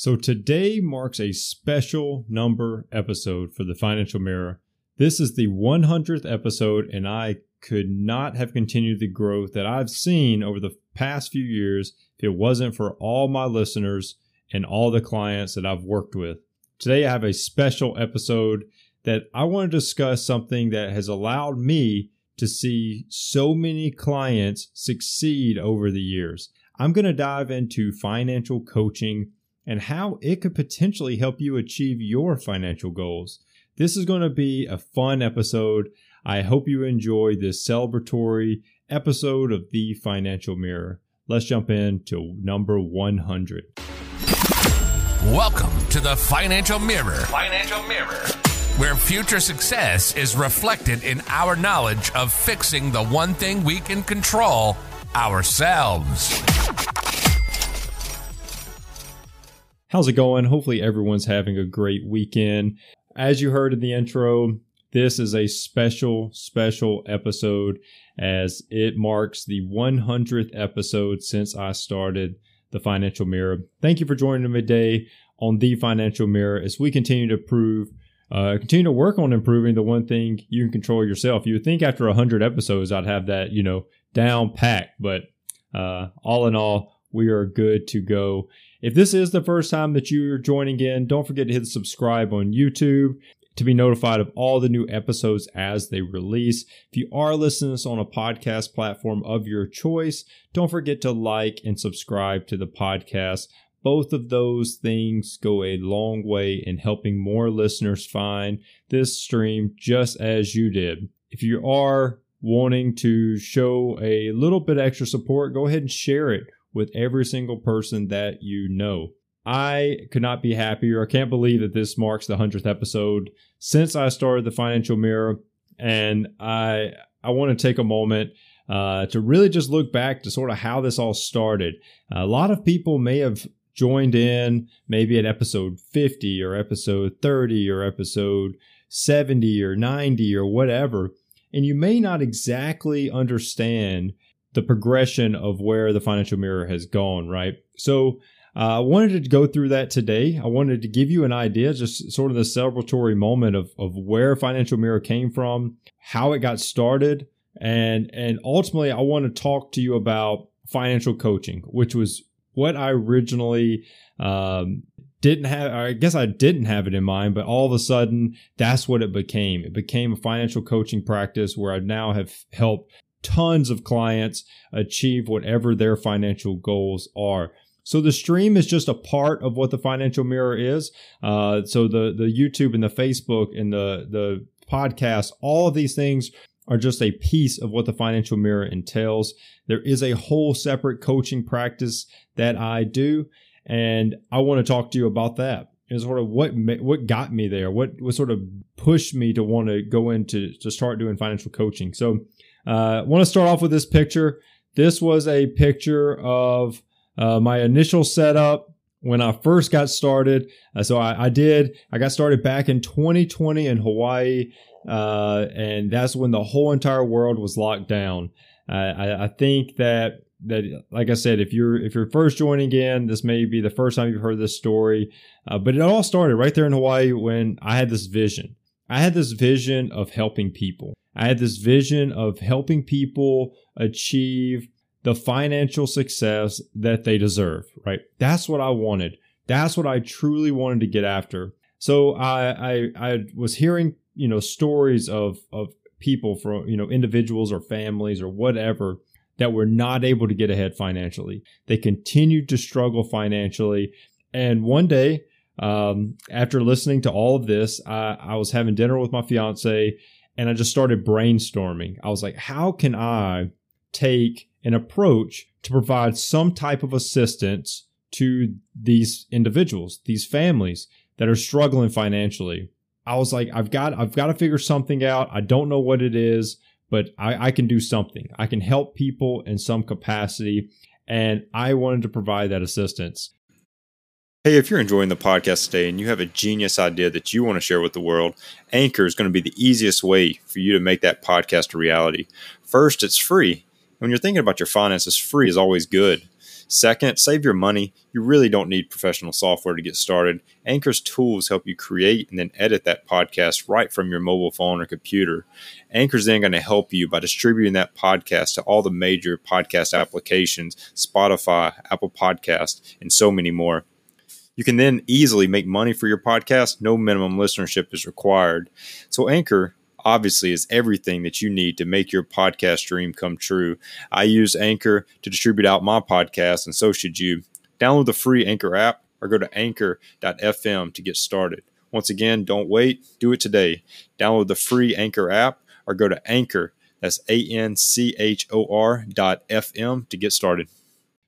So today marks a special number episode for the Financial Mirror. This is the 100th episode, and I could not have continued the growth that I've seen over the past few years if it wasn't for all my listeners and all the clients that I've worked with. Today, I have a special episode that I want to discuss something that has allowed me to see so many clients succeed over the years. I'm going to dive into financial coaching and how it could potentially help you achieve your financial goals. This is going to be a fun episode. I hope you enjoy this celebratory episode of The Financial Mirror. Let's jump in to number 100. Welcome to the Financial Mirror. Financial Mirror. Where future success is reflected in our knowledge of fixing the one thing we can control ourselves. How's it going? Hopefully, everyone's having a great weekend. As you heard in the intro, this is a special, special episode as it marks the 100th episode since I started the Financial Mirror. Thank you for joining me today on the Financial Mirror as we continue to prove, uh, continue to work on improving the one thing you can control yourself. You would think after 100 episodes, I'd have that, you know, down packed, but uh, all in all, we are good to go. If this is the first time that you're joining in, don't forget to hit subscribe on YouTube to be notified of all the new episodes as they release. If you are listening to this on a podcast platform of your choice, don't forget to like and subscribe to the podcast. Both of those things go a long way in helping more listeners find this stream just as you did. If you are wanting to show a little bit extra support, go ahead and share it with every single person that you know. I could not be happier. I can't believe that this marks the 100th episode since I started the Financial Mirror. And I, I want to take a moment uh, to really just look back to sort of how this all started. A lot of people may have joined in maybe at episode 50 or episode 30 or episode 70 or 90 or whatever. And you may not exactly understand the progression of where the financial mirror has gone, right? So uh, I wanted to go through that today. I wanted to give you an idea, just sort of the celebratory moment of, of where financial mirror came from, how it got started, and and ultimately I want to talk to you about financial coaching, which was what I originally um, didn't have. I guess I didn't have it in mind, but all of a sudden that's what it became. It became a financial coaching practice where I now have helped tons of clients achieve whatever their financial goals are. So the stream is just a part of what the financial mirror is. Uh, so the the YouTube and the Facebook and the the podcast, all of these things are just a piece of what the financial mirror entails. There is a whole separate coaching practice that I do, and I want to talk to you about that. And sort of what what got me there, what what sort of pushed me to want to go into to start doing financial coaching. So uh, want to start off with this picture. This was a picture of uh, my initial setup when I first got started. Uh, so I, I, did, I got started back in 2020 in Hawaii. Uh, and that's when the whole entire world was locked down. I, I, think that that like I said, if you're if you're first joining in, this may be the first time you've heard this story. Uh, but it all started right there in Hawaii when I had this vision. I had this vision of helping people. I had this vision of helping people achieve the financial success that they deserve, right? That's what I wanted. That's what I truly wanted to get after. So I, I, I was hearing, you know, stories of, of people from, you know, individuals or families or whatever that were not able to get ahead financially. They continued to struggle financially. And one day, um, after listening to all of this, I, I was having dinner with my fiance and I just started brainstorming. I was like, how can I take an approach to provide some type of assistance to these individuals, these families that are struggling financially? I was like, I've got, I've got to figure something out. I don't know what it is, but I, I can do something. I can help people in some capacity. And I wanted to provide that assistance. Hey, if you're enjoying the podcast today and you have a genius idea that you want to share with the world, Anchor is going to be the easiest way for you to make that podcast a reality. First, it's free. When you're thinking about your finances, free is always good. Second, save your money. You really don't need professional software to get started. Anchor's tools help you create and then edit that podcast right from your mobile phone or computer. Anchor's then going to help you by distributing that podcast to all the major podcast applications, Spotify, Apple Podcast, and so many more. You can then easily make money for your podcast. No minimum listenership is required. So Anchor obviously is everything that you need to make your podcast dream come true. I use Anchor to distribute out my podcast, and so should you. Download the free Anchor app or go to anchor.fm to get started. Once again, don't wait, do it today. Download the free Anchor app or go to Anchor, that's A N C H O R dot FM to get started.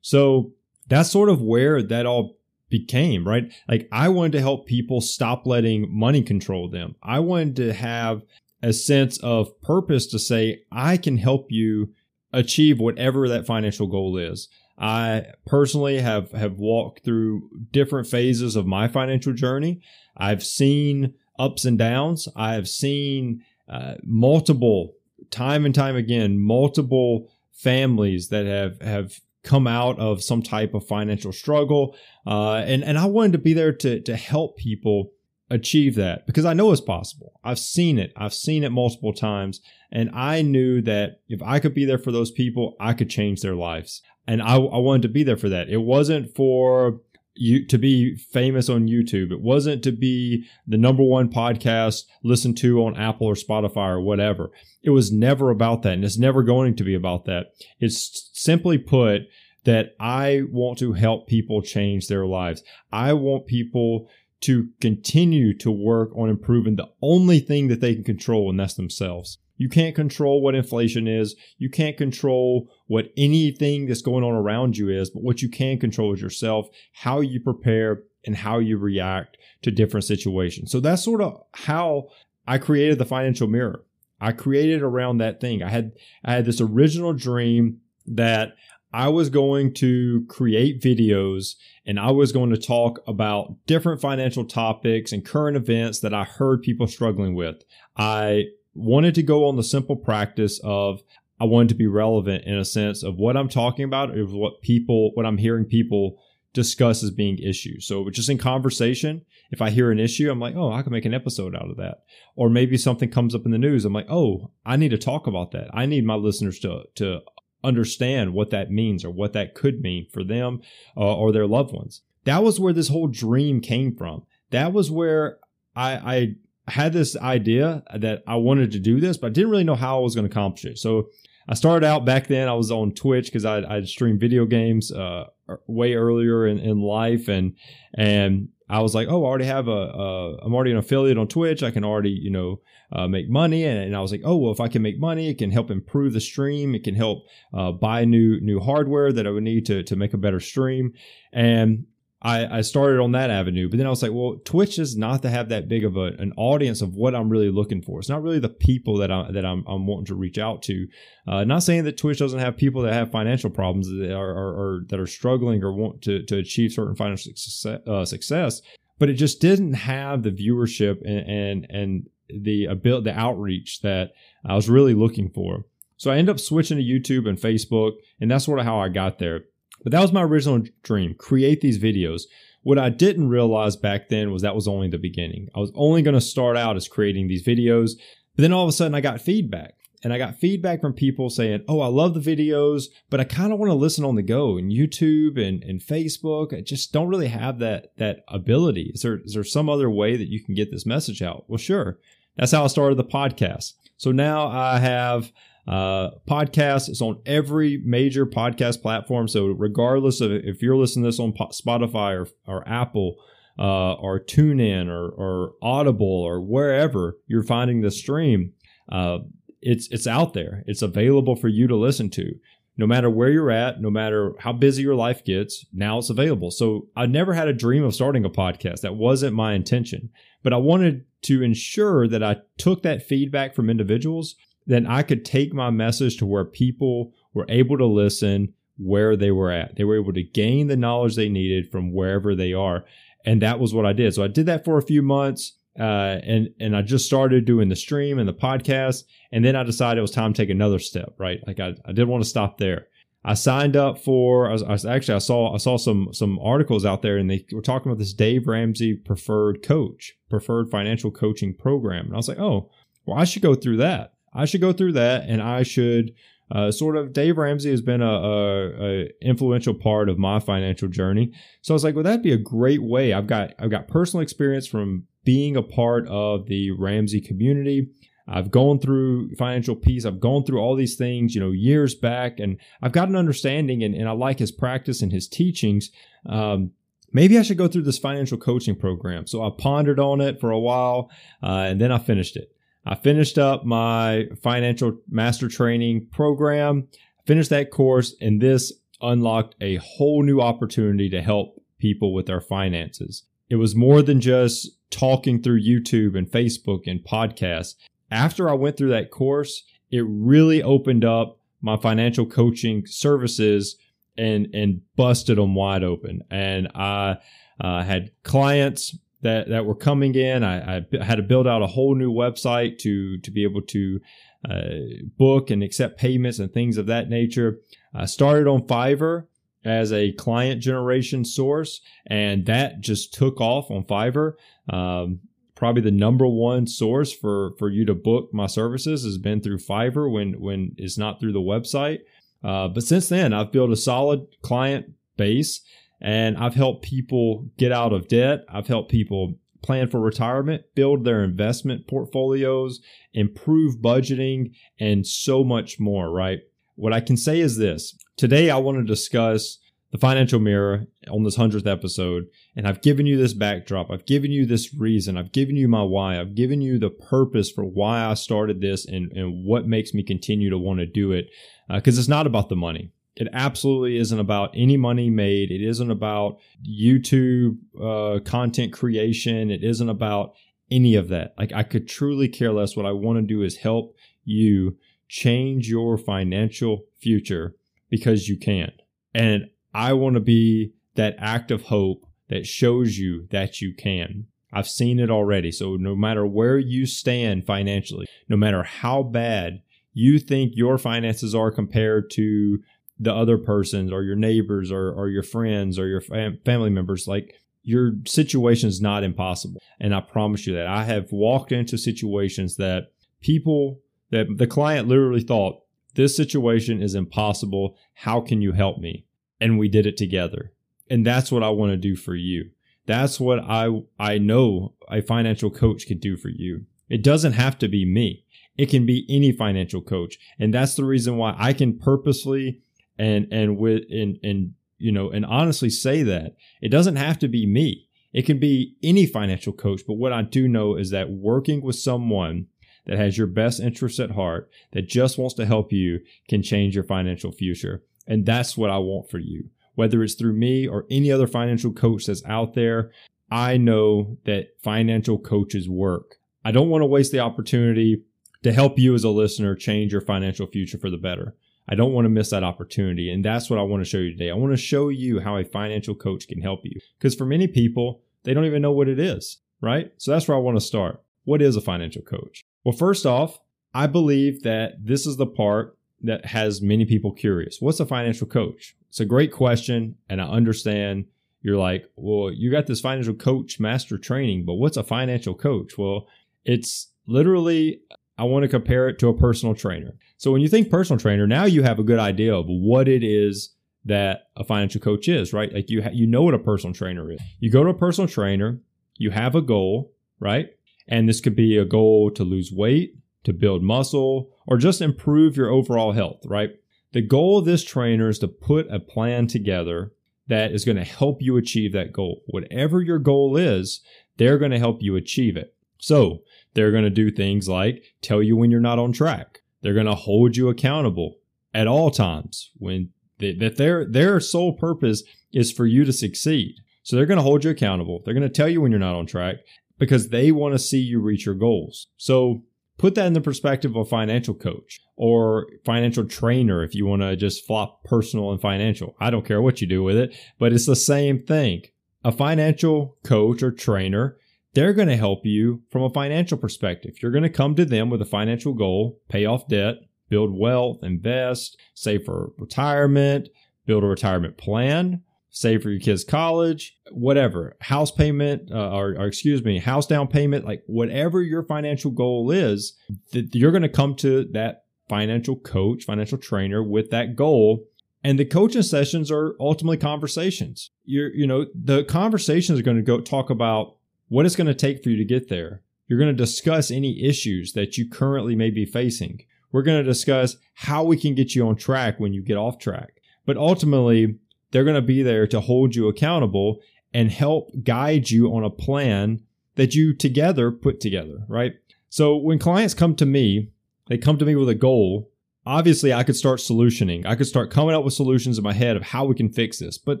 So that's sort of where that all became, right? Like I wanted to help people stop letting money control them. I wanted to have a sense of purpose to say, I can help you achieve whatever that financial goal is. I personally have, have walked through different phases of my financial journey. I've seen ups and downs. I have seen uh, multiple time and time again, multiple families that have, have come out of some type of financial struggle. Uh, and, and I wanted to be there to, to help people achieve that because I know it's possible. I've seen it. I've seen it multiple times. And I knew that if I could be there for those people, I could change their lives. And I, I wanted to be there for that. It wasn't for you to be famous on YouTube. It wasn't to be the number one podcast listened to on Apple or Spotify or whatever. It was never about that. And it's never going to be about that. It's simply put that I want to help people change their lives. I want people to continue to work on improving the only thing that they can control, and that's themselves. You can't control what inflation is. You can't control what anything that's going on around you is, but what you can control is yourself, how you prepare, and how you react to different situations. So that's sort of how I created the financial mirror. I created around that thing. I had I had this original dream that I was going to create videos and I was going to talk about different financial topics and current events that I heard people struggling with. I wanted to go on the simple practice of I wanted to be relevant in a sense of what I'm talking about is what people, what I'm hearing people discuss as being issues. So just in conversation, if I hear an issue, I'm like, oh, I can make an episode out of that. Or maybe something comes up in the news. I'm like, oh, I need to talk about that. I need my listeners to, to understand what that means or what that could mean for them uh, or their loved ones. That was where this whole dream came from. That was where I, I had this idea that I wanted to do this, but I didn't really know how I was going to accomplish it. So I started out back then. I was on Twitch because I I streamed video games uh, er, way earlier in, in life, and and I was like, oh, I already have a, a I'm already an affiliate on Twitch. I can already you know uh, make money. And, and, I was like, oh well, if I can make money, it can help improve the stream. It can help uh, buy new new hardware that I would need to to make a better stream. And I, I started on that avenue, but then I was like, well, Twitch is not to have that big of a, an audience of what I'm really looking for. It's not really the people that I that I'm, I'm wanting to reach out to. Uh, not saying that Twitch doesn't have people that have financial problems that are, are, are that are struggling or want to to achieve certain financial success, uh, success, but it just didn't have the viewership and and, and the ability, the outreach that I was really looking for. So I ended up switching to YouTube and Facebook, and that's sort of how I got there. But that was my original dream create these videos. What I didn't realize back then was that was only the beginning. I was only going to start out as creating these videos, but then all of a sudden I got feedback. And I got feedback from people saying, Oh, I love the videos, but I kind of want to listen on the go and YouTube and, and Facebook. I just don't really have that that ability. Is there is there some other way that you can get this message out? Well, sure. That's how I started the podcast. So now I have uh, podcast. It's on every major podcast platform. So regardless of if you're listening to this on Spotify or, or Apple uh, or TuneIn or, or Audible or wherever you're finding the stream, uh, it's it's out there. It's available for you to listen to. No matter where you're at, no matter how busy your life gets, now it's available. So I never had a dream of starting a podcast. That wasn't my intention. But I wanted to ensure that I took that feedback from individuals, then I could take my message to where people were able to listen where they were at. They were able to gain the knowledge they needed from wherever they are. And that was what I did. So I did that for a few months. Uh, and and I just started doing the stream and the podcast, and then I decided it was time to take another step. Right, like I, I didn't want to stop there. I signed up for. I was, I was, actually I saw I saw some some articles out there, and they were talking about this Dave Ramsey preferred coach, preferred financial coaching program, and I was like, oh, well, I should go through that. I should go through that, and I should uh, sort of. Dave Ramsey has been a, a, a, influential part of my financial journey, so I was like, well, that'd be a great way. I've got I've got personal experience from being a part of the Ramsey community. I've gone through financial peace. I've gone through all these things, you know, years back, and I've got an understanding, and, and I like his practice and his teachings. Um, maybe I should go through this financial coaching program. So I pondered on it for a while, uh, and then I finished it. I finished up my financial master training program, finished that course, and this unlocked a whole new opportunity to help people with their finances. It was more than just talking through YouTube and Facebook and podcasts after I went through that course, it really opened up my financial coaching services and and busted them wide open. And I uh, had clients that that were coming in. I, I, had to build out a whole new website to to be able to uh, book and accept payments and things of that nature. I started on Fiverr as a client generation source, and that just took off on Fiverr. Um, probably the number one source for for you to book my services has been through Fiverr when when it's not through the website. Uh, but since then, I've built a solid client base, and I've helped people get out of debt. I've helped people plan for retirement, build their investment portfolios, improve budgeting, and so much more. Right. What I can say is this: today, I want to discuss the financial mirror on this 100th episode and I've given you this backdrop. I've given you this reason. I've given you my why. I've given you the purpose for why I started this and, and what makes me continue to want to do it. Because uh, it's not about the money. It absolutely isn't about any money made. It isn't about YouTube uh, content creation. It isn't about any of that. Like, I could truly care less. What I want to do is help you change your financial future because you can. And I want to be that act of hope that shows you that you can. I've seen it already. So no matter where you stand financially, no matter how bad you think your finances are compared to the other persons or your neighbors or, or your friends or your fam- family members, like your situation is not impossible. And I promise you that I have walked into situations that people that the client literally thought this situation is impossible. How can you help me? and we did it together. And that's what I want to do for you. That's what I I know a financial coach can do for you. It doesn't have to be me. It can be any financial coach. And that's the reason why I can purposely and and with and and you know and honestly say that it doesn't have to be me. It can be any financial coach, but what I do know is that working with someone that has your best interests at heart, that just wants to help you, can change your financial future. And that's what I want for you. Whether it's through me or any other financial coach that's out there, I know that financial coaches work. I don't want to waste the opportunity to help you as a listener change your financial future for the better. I don't want to miss that opportunity. And that's what I want to show you today. I want to show you how a financial coach can help you. Because for many people, they don't even know what it is, right? So that's where I want to start. What is a financial coach? Well, first off, I believe that this is the part that has many people curious. What's a financial coach? It's a great question, and I understand you're like, well, you got this financial coach master training, but what's a financial coach? Well, it's literally, I want to compare it to a personal trainer. So when you think personal trainer, now you have a good idea of what it is that a financial coach is, right? Like you ha- you know what a personal trainer is. You go to a personal trainer, you have a goal, right? And this could be a goal to lose weight, to build muscle, or just improve your overall health, right? The goal of this trainer is to put a plan together that is going to help you achieve that goal. Whatever your goal is, they're going to help you achieve it. So they're going to do things like tell you when you're not on track. They're going to hold you accountable at all times when they, that their their sole purpose is for you to succeed. So they're going to hold you accountable. They're going to tell you when you're not on track because they want to see you reach your goals. So put that in the perspective of a financial coach or financial trainer if you want to just flop personal and financial. I don't care what you do with it, but it's the same thing. A financial coach or trainer, they're going to help you from a financial perspective. You're going to come to them with a financial goal, pay off debt, build wealth, invest, save for retirement, build a retirement plan, save for your kids' college, whatever, house payment, uh, or, or, excuse me, house down payment, like whatever your financial goal is, you're going to come to that financial coach, financial trainer with that goal. And the coaching sessions are ultimately conversations. You're, you know, the conversations are going to go talk about what it's going to take for you to get there. You're going to discuss any issues that you currently may be facing. We're going to discuss how we can get you on track when you get off track. But ultimately, they're going to be there to hold you accountable and help guide you on a plan that you together put together, right? So when clients come to me, they come to me with a goal. Obviously, I could start solutioning. I could start coming up with solutions in my head of how we can fix this, but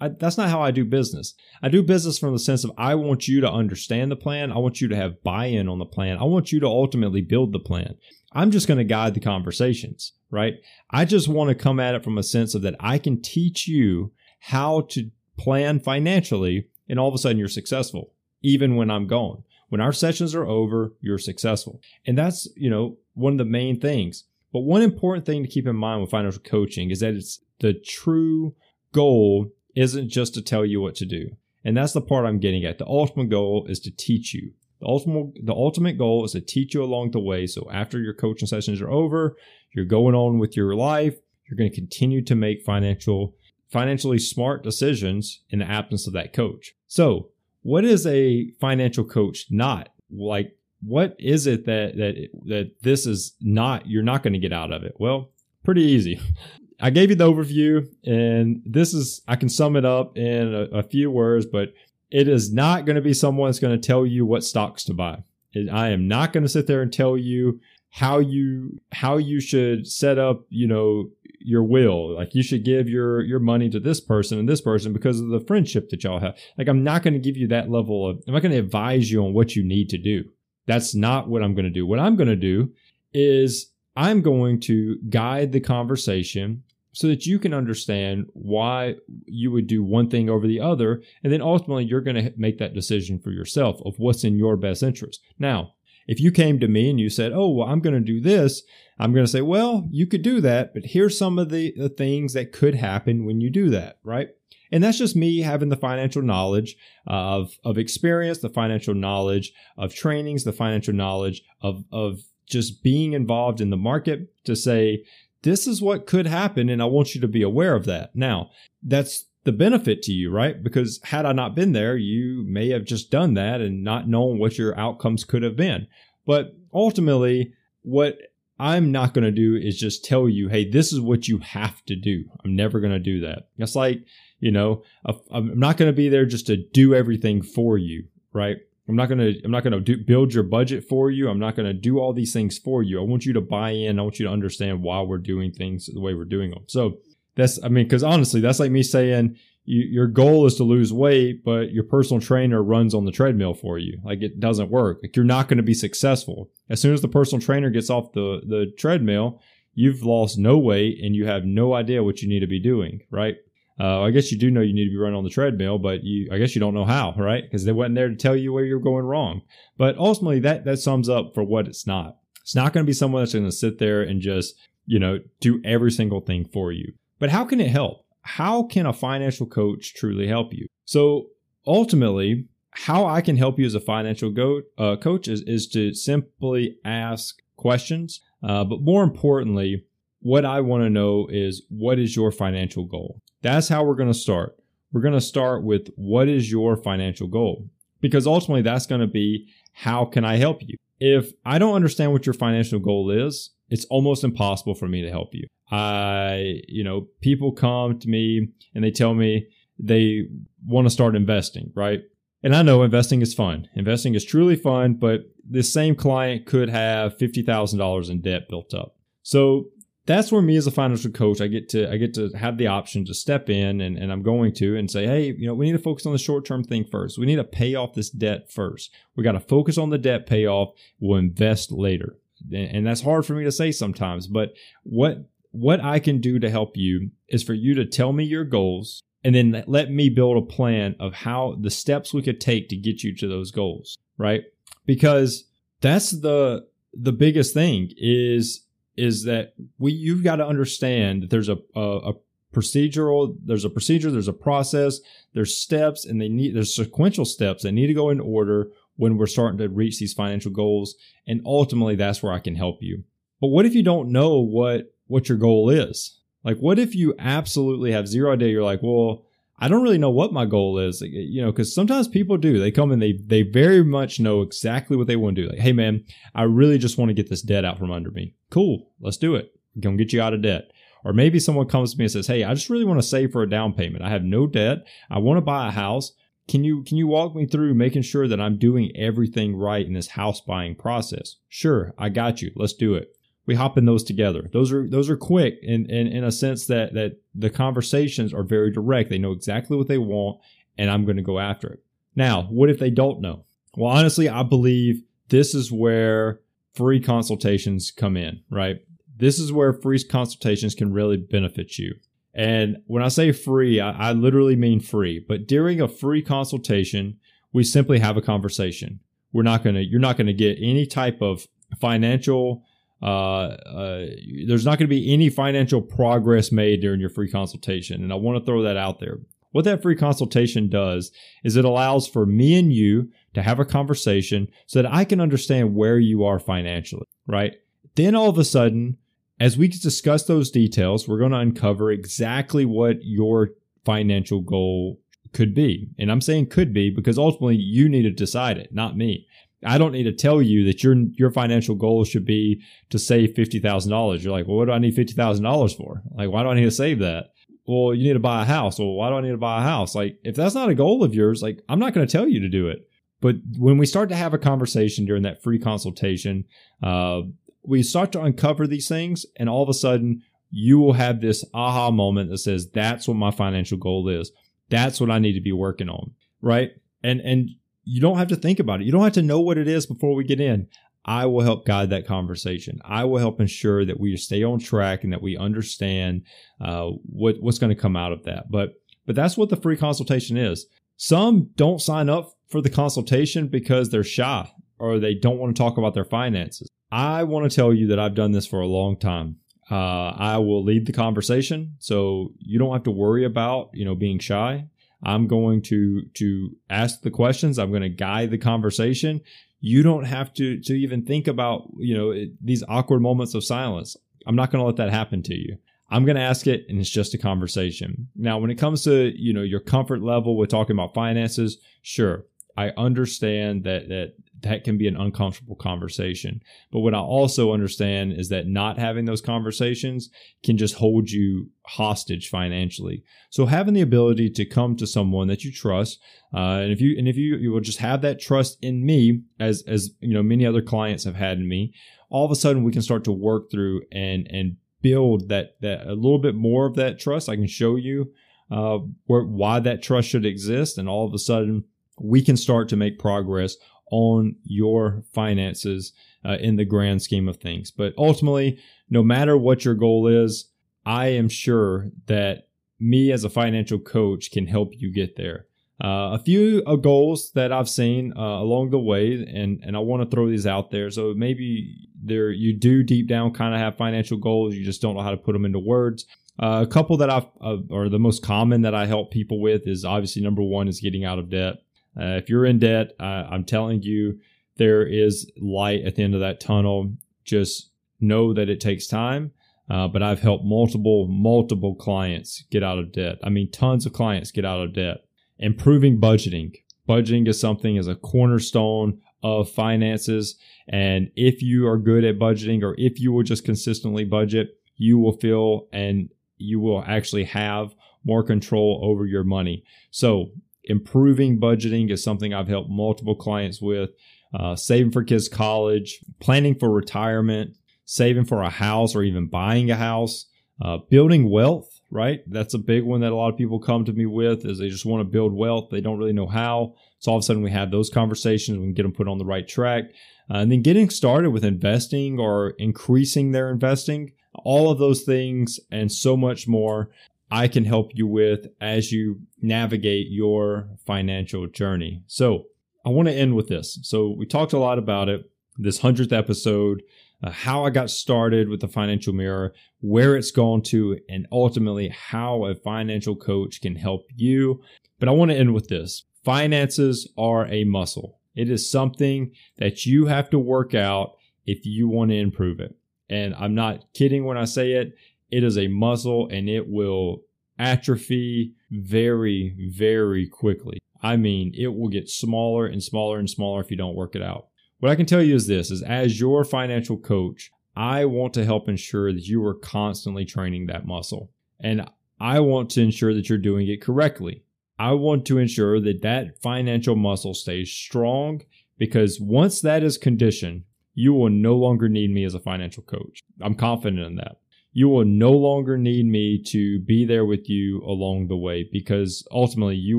I, that's not how I do business. I do business from the sense of I want you to understand the plan. I want you to have buy in on the plan. I want you to ultimately build the plan. I'm just going to guide the conversations, right? I just want to come at it from a sense of that I can teach you how to plan financially, and all of a sudden you're successful, even when I'm gone. When our sessions are over, you're successful. And that's, you know, one of the main things. But one important thing to keep in mind with financial coaching is that it's the true goal isn't just to tell you what to do. And that's the part I'm getting at. The ultimate goal is to teach you. The ultimate, the ultimate goal is to teach you along the way. So after your coaching sessions are over, you're going on with your life. You're going to continue to make financial financially smart decisions in the absence of that coach. So, what is a financial coach not? Like what is it that that that this is not you're not going to get out of it? Well, pretty easy. I gave you the overview and this is I can sum it up in a, a few words, but it is not going to be someone that's going to tell you what stocks to buy. I am not going to sit there and tell you how you how you should set up you know your will like you should give your your money to this person and this person because of the friendship that y'all have like i'm not going to give you that level of i'm not going to advise you on what you need to do that's not what i'm going to do. What i'm going to do is i'm going to guide the conversation so that you can understand why you would do one thing over the other and then ultimately you're going to make that decision for yourself of what's in your best interest. Now if you came to me and you said, Oh, well, I'm going to do this, I'm going to say, Well, you could do that, but here's some of the, the things that could happen when you do that, right? And that's just me having the financial knowledge of, of experience, the financial knowledge of trainings, the financial knowledge of, of just being involved in the market to say, this is what could happen. And I want you to be aware of that. Now, that's the benefit to you, right? Because had I not been there, you may have just done that and not known what your outcomes could have been. But ultimately, what I'm not going to do is just tell you, hey, this is what you have to do. I'm never going to do that. It's like, you know, I'm not going to be there just to do everything for you, right? I'm not going to I'm not going to build your budget for you. I'm not going to do all these things for you. I want you to buy in. I want you to understand why we're doing things the way we're doing them. So that's I mean, because honestly, that's like me saying you, your goal is to lose weight, but your personal trainer runs on the treadmill for you. Like it doesn't work. Like you're not going to be successful. As soon as the personal trainer gets off the the treadmill, you've lost no weight and you have no idea what you need to be doing. Right. Uh, I guess you do know you need to be running on the treadmill, but you, I guess you don't know how, right? Because they wasn't there to tell you where you're going wrong. But ultimately, that that sums up for what it's not. It's not going to be someone that's going to sit there and just, you know, do every single thing for you. But how can it help? How can a financial coach truly help you? So ultimately, how I can help you as a financial go- uh, coach is, is to simply ask questions. Uh, but more importantly, what I want to know is what is your financial goal? That's how we're going to start. We're going to start with what is your financial goal? Because ultimately, that's going to be how can I help you? If I don't understand what your financial goal is, it's almost impossible for me to help you. I, you know, people come to me and they tell me they want to start investing, right? And I know investing is fun. Investing is truly fun, but this same client could have $50,000 in debt built up. So that's where me as a financial coach, I get to I get to have the option to step in and, and I'm going to and say, hey, you know, we need to focus on the short term thing first. We need to pay off this debt first. We got to focus on the debt payoff. We'll invest later and that's hard for me to say sometimes but what what i can do to help you is for you to tell me your goals and then let me build a plan of how the steps we could take to get you to those goals right? Because that's the the biggest thing is is that we you've got to understand that there's a, a, a procedural there's a procedure there's a process there's steps and they need there's sequential steps that need to go in order when we're starting to reach these financial goals and ultimately that's where i can help you. But what if you don't know what what your goal is? Like what if you absolutely have zero idea? You're like well i don't really know what my goal is. You know because sometimes people do. They come and they they very much know exactly what they want to do. Like hey man i really just want to get this debt out from under me. Cool let's do it. Gonna get you out of debt. Or maybe someone comes to me and says, "Hey, I just really want to save for a down payment. I have no debt. I want to buy a house. Can you can you walk me through making sure that I'm doing everything right in this house buying process?" Sure, I got you. Let's do it. We hop in those together. Those are those are quick in, in, in a sense that that the conversations are very direct. They know exactly what they want, and I'm going to go after it. Now, what if they don't know? Well, honestly, I believe this is where free consultations come in, right? This is where free consultations can really benefit you. And when I say free, I, I literally mean free. But during a free consultation, we simply have a conversation. We're not gonna. You're not gonna get any type of financial. Uh, uh, there's not going to be any financial progress made during your free consultation, and I want to throw that out there. What that free consultation does is it allows for me and you to have a conversation so that I can understand where you are financially, right? Then all of a sudden, as we discuss those details, we're going to uncover exactly what your financial goal could be. And I'm saying could be because ultimately you need to decide it, not me. I don't need to tell you that your your financial goal should be to save fifty thousand dollars. You're like, well, what do I need fifty thousand dollars for? Like, why do I need to save that? Well, you need to buy a house. Well, why do I need to buy a house? Like, if that's not a goal of yours, like, I'm not going to tell you to do it. But when we start to have a conversation during that free consultation, uh, we start to uncover these things, and all of a sudden, you will have this aha moment that says, "That's what my financial goal is. That's what I need to be working on." Right? And and you don't have to think about it. You don't have to know what it is before we get in. I will help guide that conversation. I will help ensure that we stay on track and that we understand uh, what what's going to come out of that. But but that's what the free consultation is. Some don't sign up for the consultation because they're shy or they don't want to talk about their finances. I want to tell you that I've done this for a long time. Uh, I will lead the conversation, so you don't have to worry about you know being shy. I'm going to to ask the questions. I'm going to guide the conversation. You don't have to to even think about you know it, these awkward moments of silence. I'm not going to let that happen to you. I'm going to ask it, and it's just a conversation. Now, when it comes to you know your comfort level with talking about finances, sure, I understand that that that can be an uncomfortable conversation. But what I also understand is that not having those conversations can just hold you hostage financially. So having the ability to come to someone that you trust, uh, and if you and if you you will just have that trust in me, as as you know many other clients have had in me, all of a sudden we can start to work through and and build that that a little bit more of that trust. I can show you uh, where, why that trust should exist, and all of a sudden we can start to make progress on your finances uh, in the grand scheme of things. But ultimately, no matter what your goal is, I am sure that me as a financial coach can help you get there. Uh, a few uh, goals that I've seen uh, along the way, and and I want to throw these out there. So maybe there you do deep down kind of have financial goals, you just don't know how to put them into words. Uh, a couple that I've, uh, or the most common that I help people with is obviously number one is getting out of debt. Uh, if you're in debt, I'm telling you, there is light at the end of that tunnel. Just know that it takes time. Uh, but I've helped multiple, multiple clients get out of debt. I mean, tons of clients get out of debt. Improving budgeting. Budgeting is something as a cornerstone of finances. And if you are good at budgeting or if you will just consistently budget, you will feel and you will actually have more control over your money. So improving budgeting is something I've helped multiple clients with. Uh, saving for kids' college, planning for retirement, saving for a house or even buying a house, uh, building wealth, right? That's a big one that a lot of people come to me with is they just want to build wealth. They don't really know how. So all of a sudden we have those conversations. We can get them put on the right track. Uh, and then getting started with investing or increasing their investing, all of those things and so much more I can help you with as you navigate your financial journey. So, I want to end with this. So, we talked a lot about it. This 100th episode, uh, how I got started with the financial mirror, where it's gone to, and ultimately how a financial coach can help you. But I want to end with this finances are a muscle, it is something that you have to work out if you want to improve it. And I'm not kidding when I say it, it is a muscle and it will atrophy very, very quickly. I mean, it will get smaller and smaller and smaller if you don't work it out. What I can tell you is this is as your financial coach, I want to help ensure that you are constantly training that muscle. And I want to ensure that you're doing it correctly. I want to ensure that that financial muscle stays strong because once that is conditioned, you will no longer need me as a financial coach. I'm confident in that. You will no longer need me to be there with you along the way because ultimately you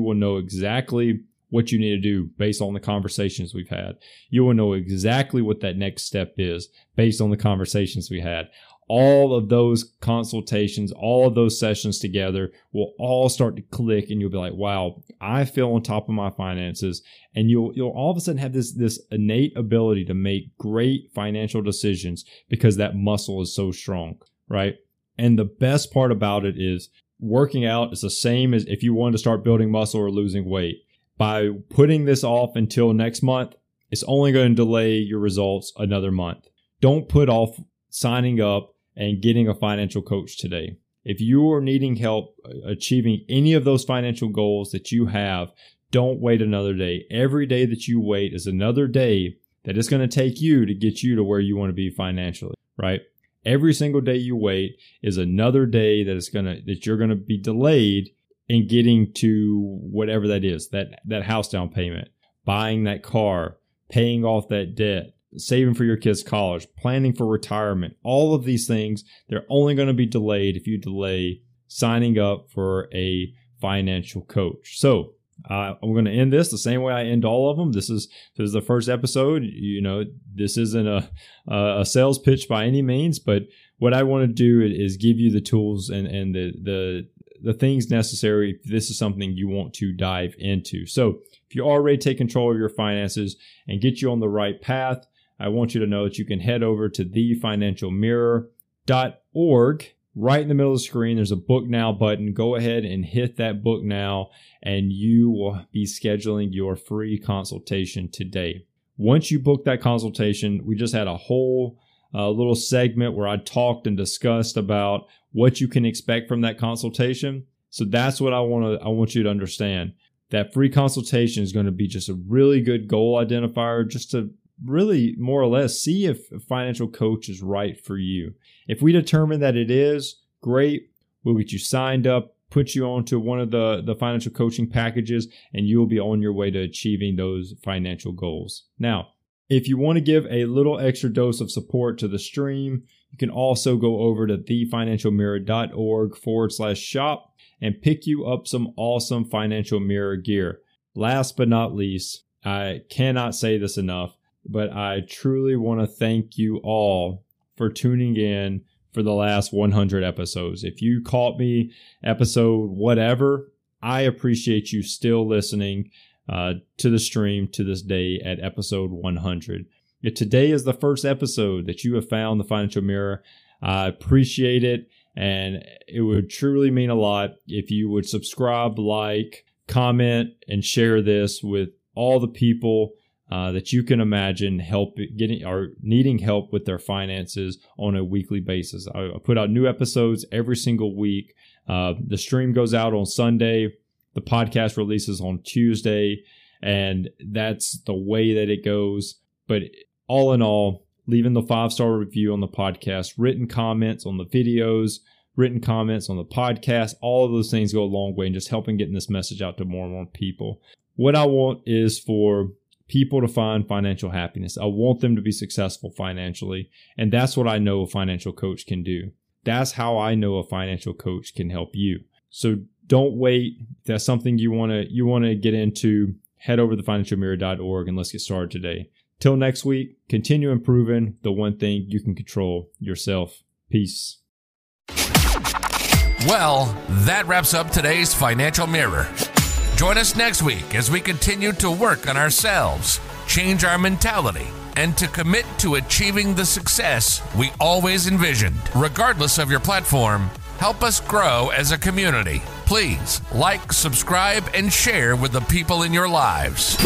will know exactly what you need to do based on the conversations we've had. You will know exactly what that next step is based on the conversations we had. All of those consultations, all of those sessions together will all start to click and you'll be like, wow, I feel on top of my finances. And you'll you'll all of a sudden have this this innate ability to make great financial decisions because that muscle is so strong, right? And the best part about it is working out is the same as if you wanted to start building muscle or losing weight by putting this off until next month, it's only going to delay your results another month. Don't put off signing up and getting a financial coach today. If you are needing help achieving any of those financial goals that you have, don't wait another day. Every day that you wait is another day that it's going to take you to get you to where you want to be financially, right? Every single day you wait is another day that is to that you're going to be delayed in getting to whatever that is that that house down payment buying that car paying off that debt saving for your kids college planning for retirement. All of these things they're only going to be delayed if you delay signing up for a financial coach. So uh, I'm going to end this the same way I end all of them. This is this is the first episode. You know, this isn't a a sales pitch by any means, but what I want to do is give you the tools and and the the the things necessary if this is something you want to dive into. So, if you already take control of your finances and get you on the right path, I want you to know that you can head over to thefinancialmirror.org. Right in the middle of the screen, there's a book now button. Go ahead and hit that book now, and you will be scheduling your free consultation today. Once you book that consultation, we just had a whole uh, little segment where I talked and discussed about what you can expect from that consultation. So that's what I want to I want you to understand. That free consultation is going to be just a really good goal identifier just to really more or less see if a financial coach is right for you. If we determine that it is, great. We'll get you signed up, put you onto one of the, the financial coaching packages, and you'll be on your way to achieving those financial goals. Now, if you want to give a little extra dose of support to the stream, you can also go over to thefinancialmirror.org forward slash shop and pick you up some awesome financial mirror gear. Last but not least, I cannot say this enough, but I truly want to thank you all for tuning in for the last 100 episodes. If you caught me episode whatever, I appreciate you still listening uh, to the stream to this day at episode 100. If today is the first episode that you have found the Financial Mirror, I appreciate it. And it would truly mean a lot if you would subscribe, like, comment, and share this with all the people uh, that you can imagine help getting or needing help with their finances on a weekly basis. I, I put out new episodes every single week. Uh, the stream goes out on Sunday. The podcast releases on Tuesday, and that's the way that it goes. But all in all, leaving the five star review on the podcast, written comments on the videos, written comments on the podcast, all of those things go a long way in just helping getting this message out to more and more people. What I want is for people to find financial happiness. I want them to be successful financially. And that's what I know a financial coach can do. That's how I know a financial coach can help you. So don't wait. If that's something you want to you want to get into, head over to thefinancialmirror.org and let's get started today. Till next week, continue improving the one thing you can control yourself. Peace. Well, that wraps up today's Financial Mirror. Join us next week as we continue to work on ourselves, change our mentality, and to commit to achieving the success we always envisioned. Regardless of your platform, help us grow as a community. Please like, subscribe, and share with the people in your lives.